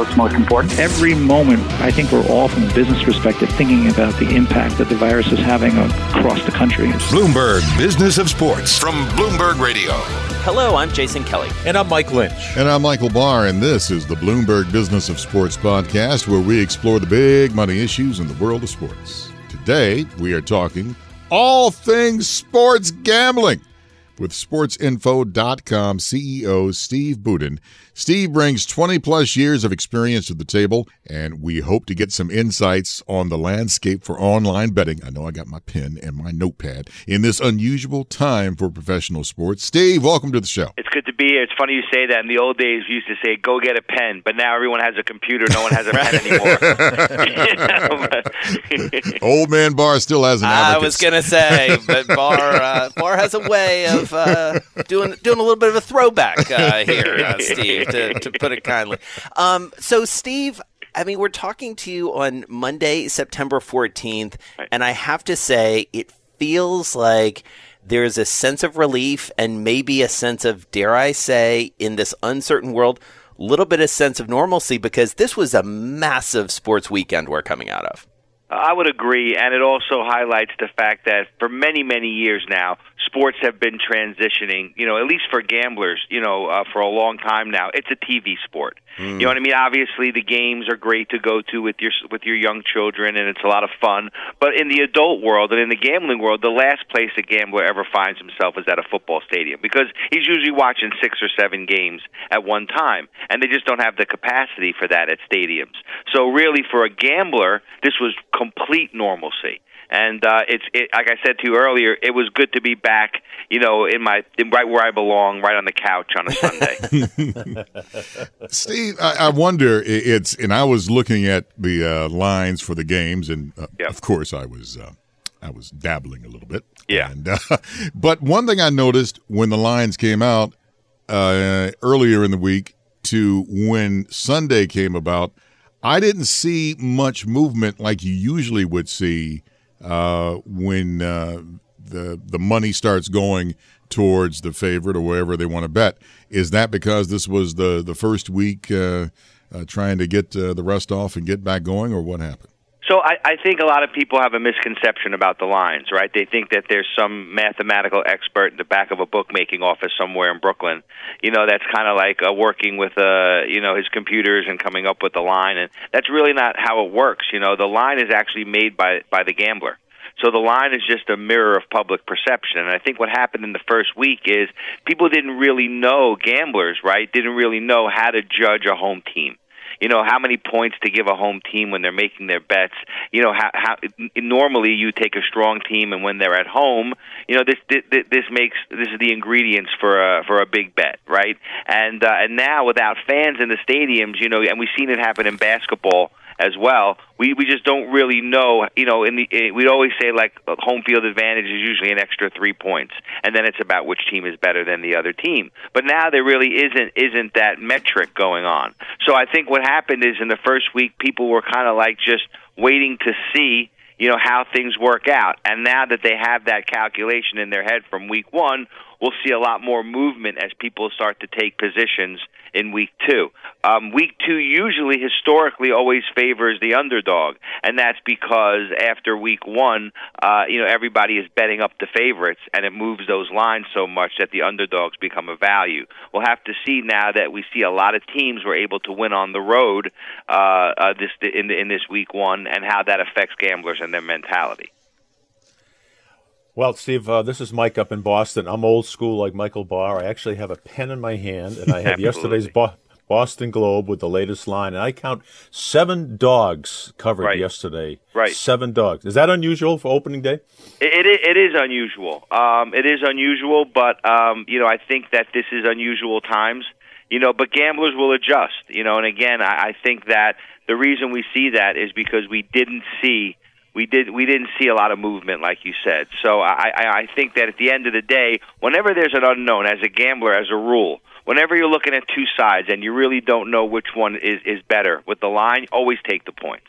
what's most important. Every moment, I think we're all, from a business perspective, thinking about the impact that the virus is having across the country. Bloomberg Business of Sports from Bloomberg Radio. Hello, I'm Jason Kelly. And I'm Mike Lynch. And I'm Michael Barr, and this is the Bloomberg Business of Sports podcast, where we explore the big money issues in the world of sports. Today, we are talking all things sports gambling with sportsinfo.com CEO Steve Budin. Steve brings 20 plus years of experience to the table, and we hope to get some insights on the landscape for online betting. I know I got my pen and my notepad in this unusual time for professional sports. Steve, welcome to the show. It's good to be here. It's funny you say that. In the old days, we used to say, go get a pen, but now everyone has a computer. No one has a pen anymore. old man Barr still has an I was going to say, but Barr, uh, Barr has a way of uh, doing, doing a little bit of a throwback uh, here, uh, To, to put it kindly. Um, so, Steve, I mean, we're talking to you on Monday, September 14th, and I have to say, it feels like there's a sense of relief and maybe a sense of, dare I say, in this uncertain world, a little bit of sense of normalcy because this was a massive sports weekend we're coming out of. I would agree, and it also highlights the fact that for many, many years now, sports have been transitioning. You know, at least for gamblers, you know, uh, for a long time now, it's a TV sport. Mm. You know what I mean? Obviously, the games are great to go to with your with your young children, and it's a lot of fun. But in the adult world and in the gambling world, the last place a gambler ever finds himself is at a football stadium because he's usually watching six or seven games at one time, and they just don't have the capacity for that at stadiums. So, really, for a gambler, this was complete normalcy. And uh, it's it, like I said to you earlier, it was good to be back, you know, in my in right where I belong, right on the couch on a Sunday. Steve, I, I, wonder it's and I was looking at the uh, lines for the games, and uh, yep. of course I was uh, I was dabbling a little bit. Yeah. And, uh, but one thing I noticed when the lines came out uh, earlier in the week to when Sunday came about I didn't see much movement like you usually would see uh, when uh, the the money starts going towards the favorite or wherever they want to bet. Is that because this was the the first week uh, uh trying to get uh, the rust off and get back going, or what happened? So I, I think a lot of people have a misconception about the lines, right? They think that there's some mathematical expert in the back of a bookmaking office somewhere in Brooklyn, you know, that's kind of like uh, working with, uh, you know, his computers and coming up with the line, and that's really not how it works. You know, the line is actually made by by the gambler. So the line is just a mirror of public perception. And I think what happened in the first week is people didn't really know, gamblers, right, didn't really know how to judge a home team you know how many points to give a home team when they're making their bets? You know how how normally you take a strong team and when they're at home you know this this, this makes this is the ingredients for a for a big bet right? And uh, and now without fans in the stadiums you know and we've seen it happen in basketball as well. We we just don't really know. You know, in the eh, we'd always say like home field advantage is usually an extra three points, and then it's about which team is better than the other team. But now there really isn't isn't that metric going on. So I think what happened is in the first week people were kind of like just waiting to see you know how things work out. And now that they have that calculation in their head from week one, we'll see a lot more movement as people start to take positions in week two. Um, week two usually historically always favors the underdog, and that's because after week one, uh, you know everybody is betting up the favorites, and it moves those lines so much that the underdogs become a value. We'll have to see now that we see a lot of teams were able to win on the road uh, uh, this in, in this week one, and how that affects gamblers and their mentality. Well, Steve, uh, this is Mike up in Boston. I'm old school like Michael Barr. I actually have a pen in my hand, and I have yesterday's Bo- Boston Globe with the latest line, and I count seven dogs covered right. yesterday. Right. Seven dogs. Is that unusual for opening day? It, it, it is unusual. Um, it is unusual, but um, you know, I think that this is unusual times You know, but gamblers will adjust. You know, and again, I, I think that the reason we see that is because we didn't see we did we didn't see a lot of movement like you said. So I, I I think that at the end of the day, whenever there's an unknown, as a gambler, as a rule, whenever you're looking at two sides and you really don't know which one is is better with the line, always take the points.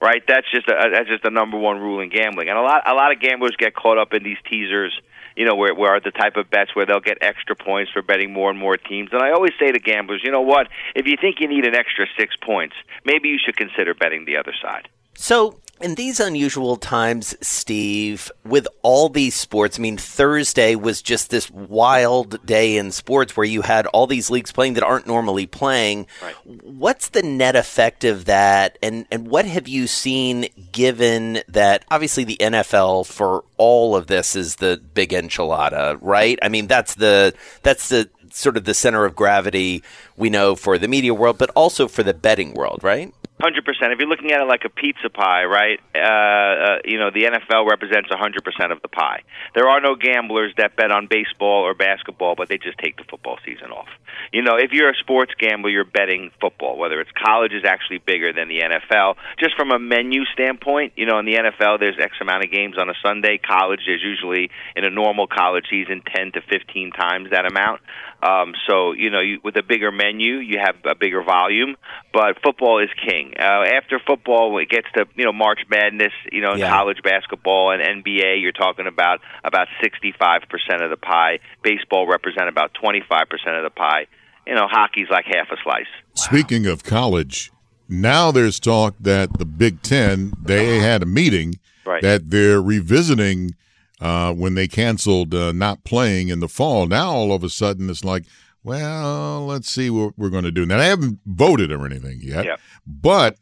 Right? That's just a that's just the number one rule in gambling. And a lot a lot of gamblers get caught up in these teasers, you know, where where are the type of bets where they'll get extra points for betting more and more teams. And I always say to gamblers, you know what? If you think you need an extra 6 points, maybe you should consider betting the other side. So, in these unusual times, Steve, with all these sports, I mean, Thursday was just this wild day in sports where you had all these leagues playing that aren't normally playing. Right. What's the net effect of that? And, and what have you seen given that obviously the NFL for all of this is the big enchilada, right? I mean, that's the, that's the, sort of the center of gravity we know for the media world, but also for the betting world, right? Hundred percent. If you're looking at it like a pizza pie, right? Uh, uh, you know, the NFL represents hundred percent of the pie. There are no gamblers that bet on baseball or basketball, but they just take the football season off. You know, if you're a sports gambler, you're betting football. Whether it's college is actually bigger than the NFL. Just from a menu standpoint, you know, in the NFL, there's X amount of games on a Sunday. College, there's usually in a normal college season ten to fifteen times that amount. Um, so you know, you, with a bigger menu, you have a bigger volume. But football is king. Uh, after football, it gets to you know March Madness, you know, Yeah. college basketball and NBA. You're talking about about 65 percent of the pie. Baseball represent about 25 percent of the pie. You know, hockey's like half a slice. Speaking of college, now there's talk that the Big Ten they had a meeting Right. that they're revisiting uh, when they canceled uh, not playing in the fall. Now all of a sudden it's like, well, let's see what we're going to do. Now they haven't voted or anything yet, Yep. but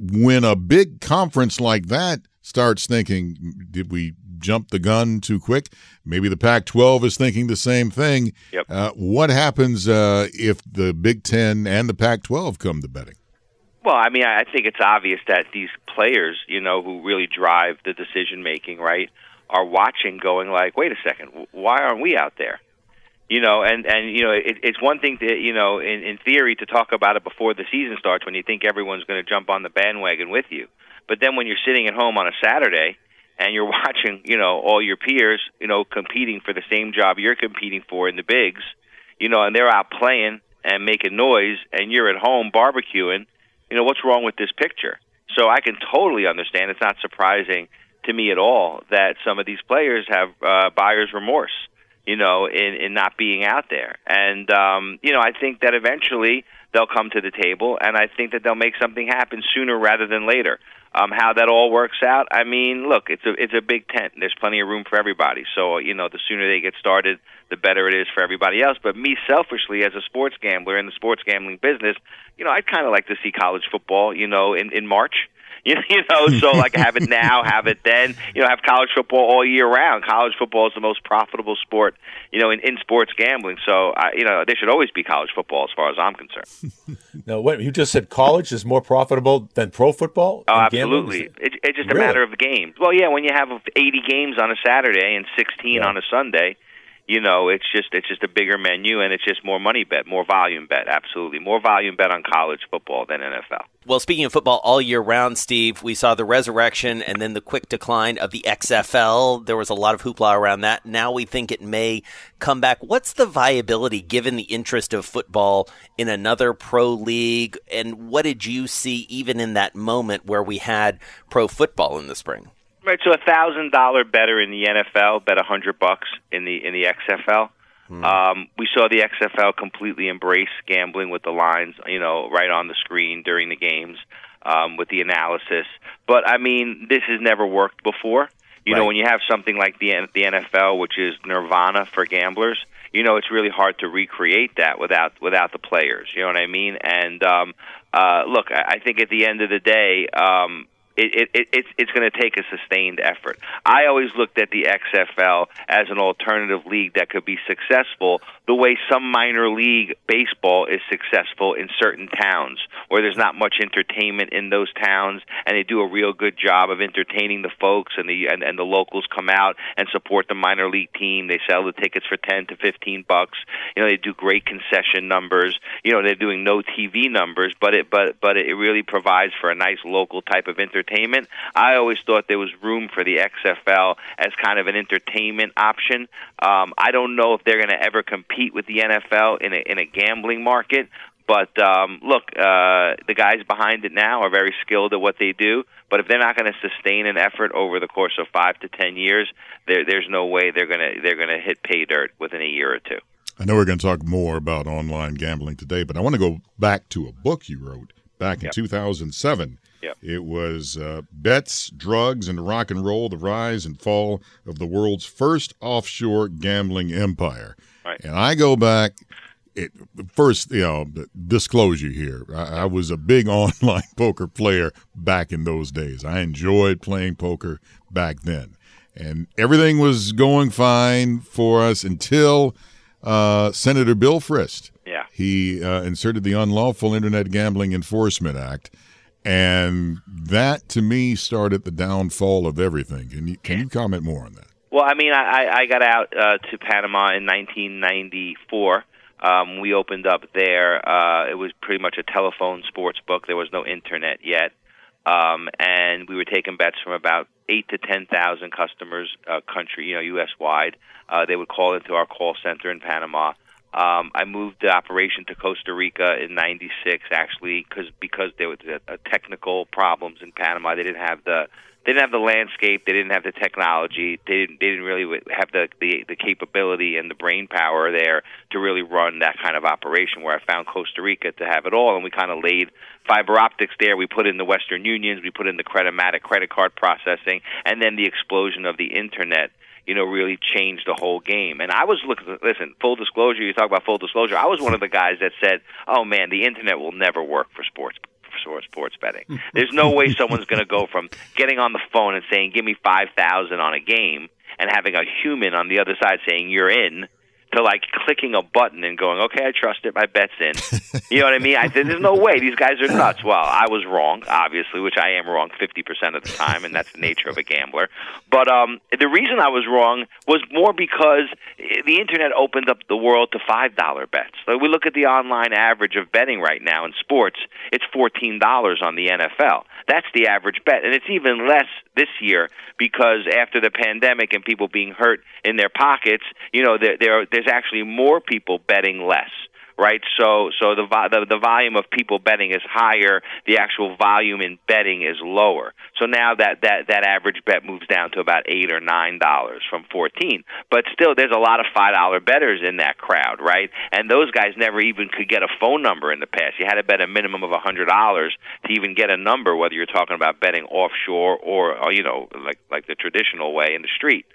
when a big conference like that starts thinking, did we jump the gun too quick? Maybe the Pac 12 is thinking the same thing. Yep. Uh, what happens uh, if the Big Ten and the Pac 12 come to betting? Well, I mean, I I think it's obvious that these players, you know, who really drive the decision making, right, are watching, going like, "Wait a second, why aren't we out there?" You know, and and you know, it, it's one thing to you know, in in theory, to talk about it before the season starts when you think everyone's going to jump on the bandwagon with you, but then when you're sitting at home on a Saturday and you're watching, you know, all your peers, you know, competing for the same job you're competing for in the bigs, you know, and they're out playing and making noise, and you're at home barbecuing you know what's wrong with this picture? So i can totally understand. It's not surprising to me at all that some of these players have uh, buyer's remorse you know in in not being out there. And um you know i think that eventually they'll come to the table and i think that they'll make something happen sooner rather than later. Um how that all works out i mean look it's a it's a big tent. There's plenty of room for everybody. So you know the sooner they get started the better it is for everybody else. But me selfishly as a sports gambler in the sports gambling business you know i'd kind of like to see college football you know in in march you you know, so like have it now, have it then. You know, have college football all year round. College football is the most profitable sport, you know, in, in sports gambling. So, I, you know, there should always be college football as far as I'm concerned. no, wait, you just said, college is more profitable than pro football. Oh, absolutely. It, it's just a Really? matter of games. Well, yeah, when you have 80 games on a Saturday and 16 Yeah. on a Sunday, you know, it's just it's just a bigger menu and it's just more money bet, more volume bet. Absolutely, more volume bet on college football than NFL. Well, speaking of football all year round, Steve, we saw the resurrection and then the quick decline of the XFL. There was a lot of hoopla around that. Now we think it may come back. What's the viability given the interest of football in another pro league? And what did you see even in that moment where we had pro football in the spring? Right, so a thousand dollar better in the NFL bet a hundred bucks in the in the XFL. Um, we saw the XFL completely embrace gambling with the lines, you know, right on the screen during the games um, with the analysis. But I mean, this has never worked before. You know, when you have something like the the NFL, which is nirvana for gamblers, you know, it's really hard to recreate that without without the players. You know what I mean? And um, uh, look, I, I think at the end of the day, um, it, it, it's it's going to take a sustained effort. I always looked at the XFL as an alternative league that could be successful the way some minor league baseball is successful in certain towns where there's not much entertainment in those towns and they do a real good job of entertaining the folks and the and, and the locals come out and support the minor league team. They sell the tickets for 10 to 15 bucks. You know they do great concession numbers. You know they're doing no TV numbers but it but but it really provides for a nice local type of entertainment I always thought there was room for the XFL as kind of an entertainment option um I don't know if they're going to ever compete compete with the NFL in a, in a gambling market. But um, look, uh, the guys behind it now are very skilled at what they do. But if they're not going to sustain an effort over the course of five to ten years, there, there's no way they're going to they're going to hit pay dirt within a year or two. I know we're going to talk more about online gambling today, but I want to go back to a book you wrote back in Yep. 2007. Yep. It was uh, Bets, Drugs, and Rock and Roll The Rise and Fall of the World's First Offshore Gambling Empire. Right. And I go back. It, first, you know, disclosure here. I, I was a big online poker player back in those days. I enjoyed playing poker back then, and everything was going fine for us until uh, Senator Bill Frist. Yeah. He uh, inserted the Unlawful Internet Gambling Enforcement Act, and that to me started the downfall of everything. Can you can you comment more on that? Well, I mean, I, I got out uh, to Panama in 1994. Um, we opened up there. Uh, it was pretty much a telephone sports book. There was no internet yet, um, and we were taking bets from about eight to ten thousand customers, uh, country, you know, U.S. wide. Uh, they would call into our call center in Panama. Um, I moved the operation to Costa Rica in '96, actually, because because there was uh, uh, technical problems in Panama. They didn't have the they didn't have the landscape, they didn't have the technology, they didn't they didn't really have the the, the capability and the brain power there to really run that kind of operation. Where I found Costa Rica to have it all, and we kind of laid fiber optics there. We put in the Western Unions, we put in the Creditmatic credit card processing, and then the explosion of the internet you know, really changed the whole game. And I was looking, listen, full disclosure, you talk about full disclosure. I was one of the guys that said, oh man, the internet will never work for sports. For sports betting, there's no way someone's going to go from getting on the phone and saying, "Give me five thousand on a game," and having a human on the other side saying, "You're in," to like clicking a button and going, "Okay, I trust it. My bet's in." you know what I mean? I said, "There's no way. These guys are nuts." Well, I was wrong, obviously, which I am wrong 50% of the time, and that's the nature of a gambler. But um, the reason I was wrong was more because the internet opened up the world to five dollar bets. Like we look at the online average of betting right now in sports; it's fourteen dollars on the NFL. That's the average bet, and it's even less this year because after the pandemic and people being hurt in their pockets, you know, there, there there's actually more people betting less right? So so the, the the volume of people betting is higher, the actual volume in betting is lower. So now that that that average bet moves down to about eight or nine dollars from fourteen. But still, there's a lot of five dollar betters in that crowd, right? And those guys never even could get a phone number in the past. You had to bet a minimum of a hundred dollars to even get a number, whether you're talking about betting offshore or, or you know like like the traditional way in the street.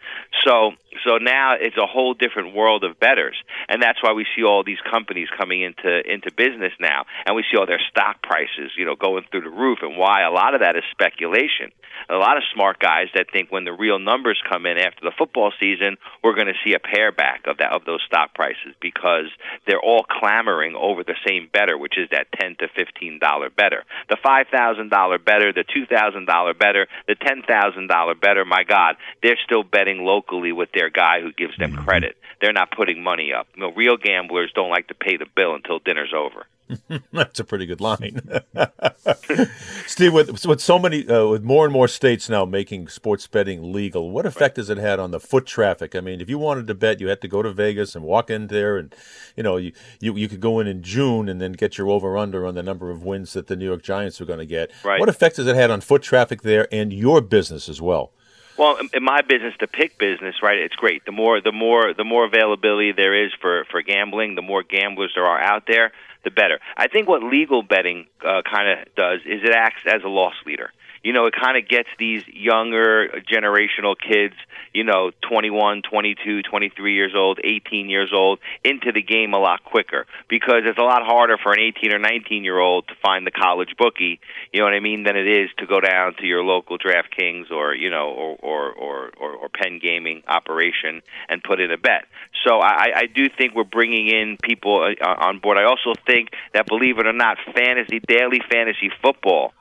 So so now it's a whole different world of betters, and that's why we see all these companies coming into into business now, and we see all their stock prices, you know, going through the roof, and why a lot of that is speculation. A lot of smart guys that think when the real numbers come in after the football season, we're going to see a pareback of that of those stock prices because they're all clamoring over the same better, which is that ten to fifteen dollar better, the five thousand dollar better, the two thousand dollar better, the ten thousand dollar better. My God, they're still betting locally with their guy who gives them mm-hmm. credit. They're not putting money up. You know, real gamblers don't like to pay the bill until dinner's over. That's a pretty good line, Steve. With with so many, uh, with more and more states now making sports betting legal, what effect has it had on the foot traffic? I mean, if you wanted to bet, you had to go to Vegas and walk in there, and you know, you you, you could go in in June and then get your over under on the number of wins that the New York Giants were going to get. Right. What effect has it had on foot traffic there and your business as well? Well, in- my business, the pick business, right? It's great. The more, the more, the more availability there is for for gambling, the more gamblers there are out there, the better. I think what legal betting uh, kind of does is it acts as a loss leader. you know, it kind of gets these younger generational kids, you know, 21, 22, 23 years old, 18 years old, into the game a lot quicker because it's a lot harder for an 18 or 19 year old to find the college bookie, you know what I mean, than it is to go down to your local DraftKings or, you know, or, or, or, or, or Penn Gaming operation and put in a bet. So I, I do think we're bringing in people uh, on board. I also think that, believe it or not, fantasy, daily fantasy football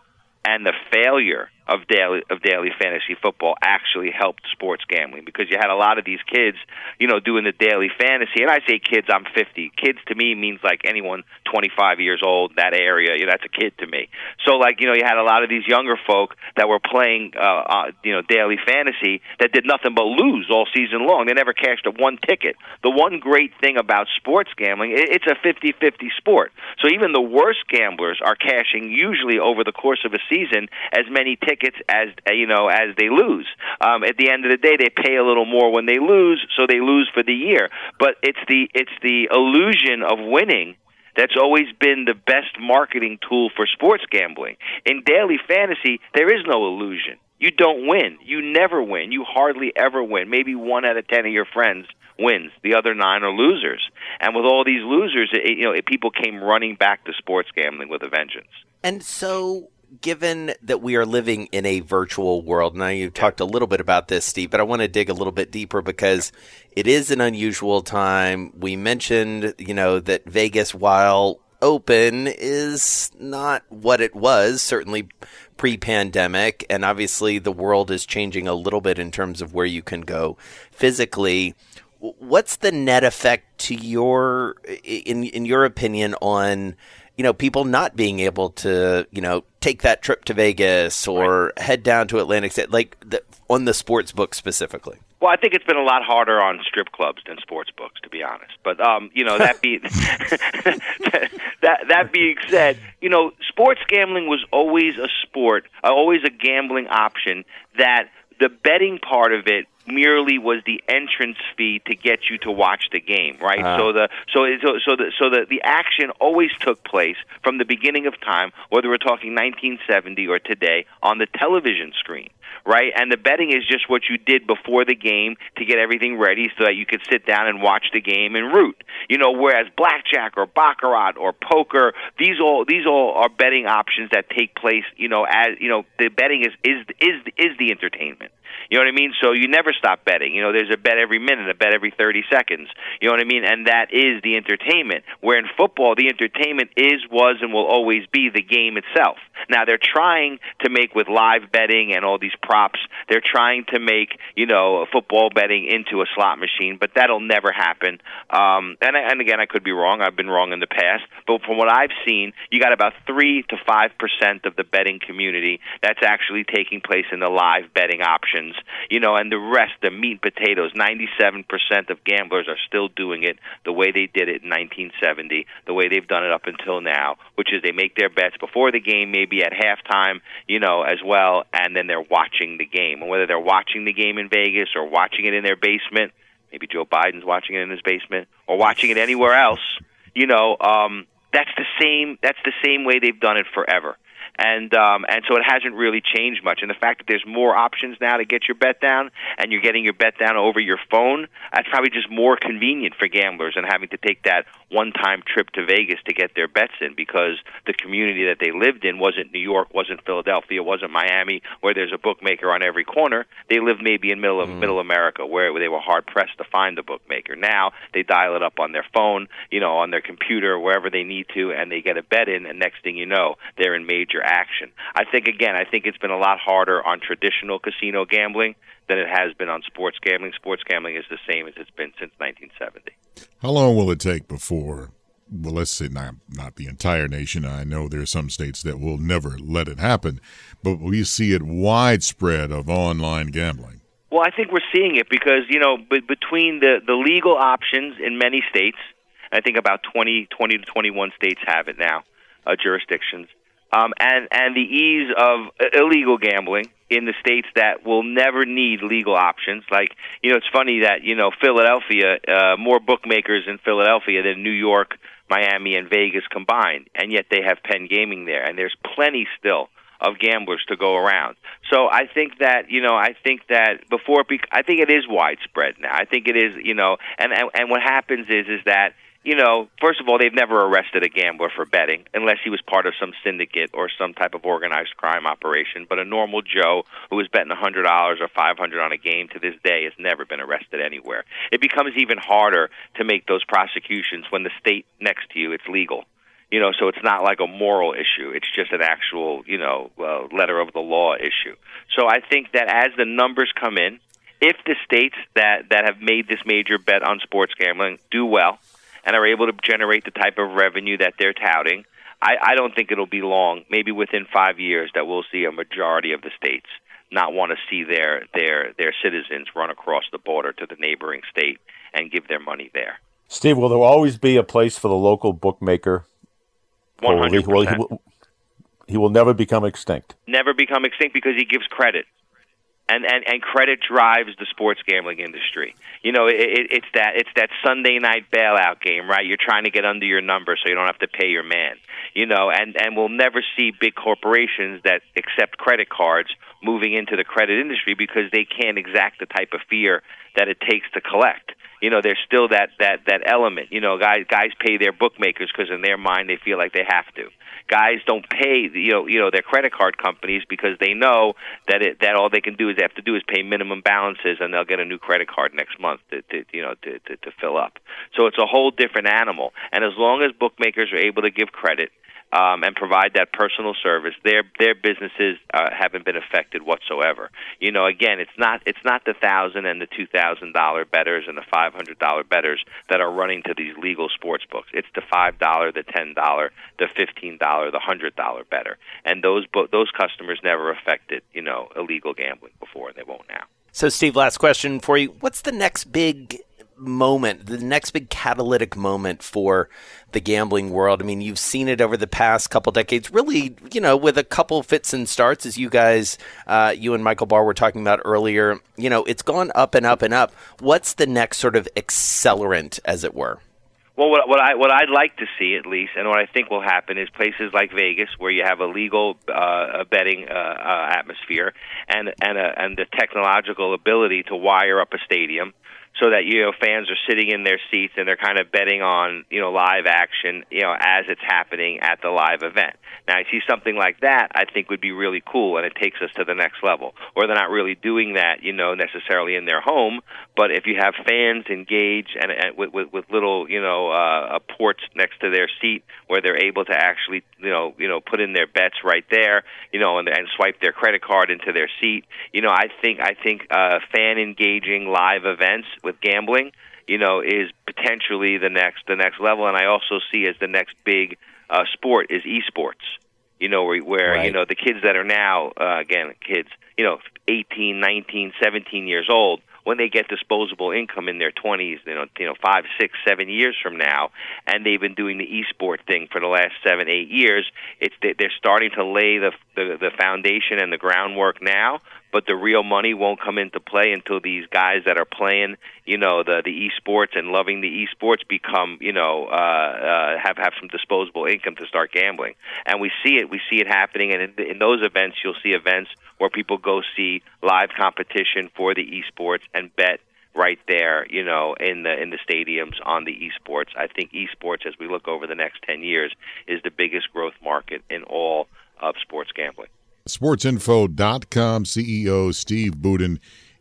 and the failure of daily of daily fantasy football actually helped sports gambling because you had a lot of these kids, you know, doing the daily fantasy. And I say kids, I'm 50. Kids to me means like anyone 25 years old that area. You know, that's a kid to me. So like you know, you had a lot of these younger folk that were playing, uh, uh, you know, daily fantasy that did nothing but lose all season long. They never cashed a one ticket. The one great thing about sports gambling, it's a 50-50 sport. So even the worst gamblers are cashing usually over the course of a season as many tickets tickets as uh, you know as they lose. Um, at the end of the day, they pay a little more when they lose, so they lose for the year. But it's the it's the illusion of winning that's always been the best marketing tool for sports gambling. In daily fantasy, there is no illusion. You don't win. You never win. You hardly ever win. Maybe one out of ten of your friends wins. The other nine are losers. And with all these losers, it, you know, it, people came running back to sports gambling with a vengeance. And so given that we are living in a virtual world, now you talked a little bit about this, Steve, but I want to dig a little bit deeper because it is an unusual time. We mentioned, you know, that Vegas, while open, is not what it was, certainly pre pandemic. And obviously, the world is changing a little bit in terms of where you can go physically. What's the net effect to your, in in your opinion, on you know, people not being able to, you know, take that trip to Vegas or right. head down to Atlantic City, like the, on the sports book specifically? Well, I think it's been a lot harder on strip clubs than sports books, to be honest. But um, you know, that being that that being said, you know, sports gambling was always a sport, uh, always a gambling option that the betting part of it merely was the entrance fee to get you to watch the game, right? Uh, so the so so so the so the the action always took place from the beginning of time, whether we're talking 1970 or today, on the television screen right? And the betting is just what you did before the game to get everything ready so that you could sit down and watch the game and root. You know, whereas blackjack or baccarat or poker, these all these all are betting options that take place, you know, as you know, the betting is is is is the entertainment. You know what I mean? So you never stop betting. You know, there's a bet every minute, a bet every 30 seconds. You know what I mean? And that is the entertainment. Where in football, the entertainment is, was, and will always be the game itself. Now they're trying to make with live betting and all these props. They're trying to make you know football betting into a slot machine, but that'll never happen. Um, and and again, I could be wrong. I've been wrong in the past, but from what I've seen, you got about three to five percent of the betting community that's actually taking place in the live betting options. You know, and the rest, the meat and potatoes. Ninety-seven percent of gamblers are still doing it the way they did it in 1970, the way they've done it up until now, which is they make their bets before the game, maybe maybe at halftime, you know, as well, and then they're watching the game. And whether they're watching the game in Vegas or watching it in their basement, maybe Joe Biden's watching it in his basement, or watching it anywhere else, you know, um, that's the same. That's the same way they've done it forever and um, and so it hasn't really changed much. And the fact that there's more options now to get your bet down, and you're getting your bet down over your phone, that's probably just more convenient for gamblers than having to take that one-time trip to Vegas to get their bets in because the community that they lived in wasn't New York, wasn't Philadelphia, wasn't Miami, where there's a bookmaker on every corner. They lived maybe in middle of mm. middle America, where they were hard pressed to find a bookmaker. Now they dial it up on their phone, you know, on their computer, wherever they need to, and they get a bet in, and next thing you know, they're in major action. I think again, I think it's been a lot harder on traditional casino gambling than it has been on sports gambling. Sports gambling is the same as it's been since 1970. How long will it take before well, let's say not not the entire nation. I know there are some states that will never let it happen, but we see it widespread of online gambling. Well, I think we're seeing it because you know, b- between the the legal options in many states, I think about 20, 20 to twenty one states have it now, uh, jurisdictions um, and and the ease of illegal gambling in the states that will never need legal options. Like you know, it's funny that you know Philadelphia, uh, more bookmakers in Philadelphia than New York, Miami, and Vegas combined, and yet they have Penn Gaming there, and there's plenty still of gamblers to go around. So I think that you know I think that before I think it is widespread now. I think it is you know and and, and what happens is is that you know, first of all, they've never arrested a gambler for betting unless he was part of some syndicate or some type of organized crime operation. But a normal Joe who was betting a $100 or 500 on a game to this day has never been arrested anywhere. It becomes even harder to make those prosecutions when the state next to you it's legal. You know, so it's not like a moral issue. It's just an actual, you know, uh, letter of the law issue. So I think that as the numbers come in, if the states that that have made this major bet on sports gambling do well, and are able to generate the type of revenue that they're touting, I, I don't think it'll be long, maybe within five years, that we'll see a majority of the states not want to see their their their citizens run across the border to the neighboring state and give their money there. Steve, will there always be a place for the local bookmaker? One hundred percent. He will, he will never become extinct. Never become extinct because he gives credit and, and and credit drives the sports gambling industry. You know, it, it, it's that it's that Sunday night bailout game, right? You're trying to get under your number so you don't have to pay your man. You know, and and we'll never see big corporations that accept credit cards moving into the credit industry because they can't exact the type of fear that it takes to collect you know there's still that that that element. You know guys guys pay their bookmakers because in their mind they feel like they have to. Guys don't pay you know you know their credit card companies because they know that it that all they can do is they have to do is pay minimum balances and they'll get a new credit card next month to, to you know to, to to fill up. So it's a whole different animal. And as long as bookmakers are able to give credit um, and provide that personal service, their their businesses uh, haven't been affected whatsoever. You know, again, it's not it's not the thousand and the two thousand dollar betters and the five hundred dollar betters that are running to these legal sports books. It's the five dollar, the ten dollar, the fifteen dollar, the hundred dollar better, and those bo- those customers never affected you know illegal gambling before, and they won't now. So, Steve, last question for you: What's the next big moment, the next big catalytic moment for the gambling world? I mean, you've seen it over the past couple decades, really, you know, with a couple fits and starts, as you guys, uh, you and Michael Barr were talking about earlier. You know, it's gone up and up and up. What's the next sort of accelerant, as it were? Well, what, what I what I'd like to see at least, and what I think will happen is places like Vegas, where you have a legal uh, betting uh, uh, atmosphere and and a, and the technological ability to wire up a stadium so that you know fans are sitting in their seats and they're kind of betting on you know live action you know as it's happening at the live event. Now I see something like that I think would be really cool and it takes us to the next level. Or they're not really doing that you know necessarily in their home, but if you have fans engaged and, and with, with with little you know uh, ports next to their seat where they're able to actually you know you know put in their bets right there you know and, and swipe their credit card into their seat. You know I think I think uh, fan engaging live events with gambling, you know, is potentially the next the next level. And I also see as the next big uh, sport is esports. You know, where, where right. you know the kids that are now uh, again kids, you know, 18, 19, 17 years old when they get disposable income in their 20s, you know, you know, five, six, seven years from now, and they've been doing the e-sport thing for the last seven, eight years. It's they're starting to lay the the, the foundation and the groundwork now but the real money won't come into play until these guys that are playing, you know, the the esports and loving the esports become, you know, uh, uh, have have some disposable income to start gambling. And we see it. We see it happening. And in, in those events, you'll see events where people go see live competition for the esports and bet right there, you know, in the in the stadiums on the esports. I think esports, as we look over the next ten years, is the biggest growth market in all of sports gambling. SportsInfo.com CEO Steve Budin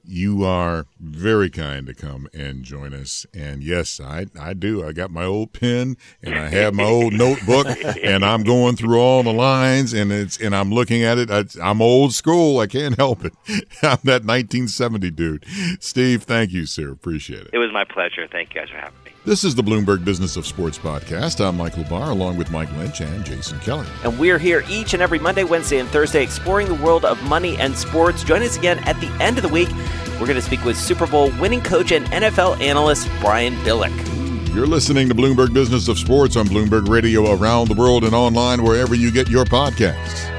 you are very kind to come and join us. And yes, I, I do. I got my old pen and I have my old notebook and I'm going through all the lines and it's and I'm looking at it. I, I'm old school. I can't help it. I'm that 1970 dude. Steve, thank you, sir. Appreciate it. It was my pleasure. Thank you guys for having me. This is the Bloomberg Business of Sports podcast. I'm Michael Barr along with Mike Lynch and Jason Kelly. And we're here each and every Monday, Wednesday, and Thursday exploring the world of money and sports. Join us again at the end of the week we're going to speak with Super Bowl winning coach and NFL analyst Brian Billick. You're listening to Bloomberg Business of Sports on Bloomberg Radio around the world and online wherever you get your podcasts.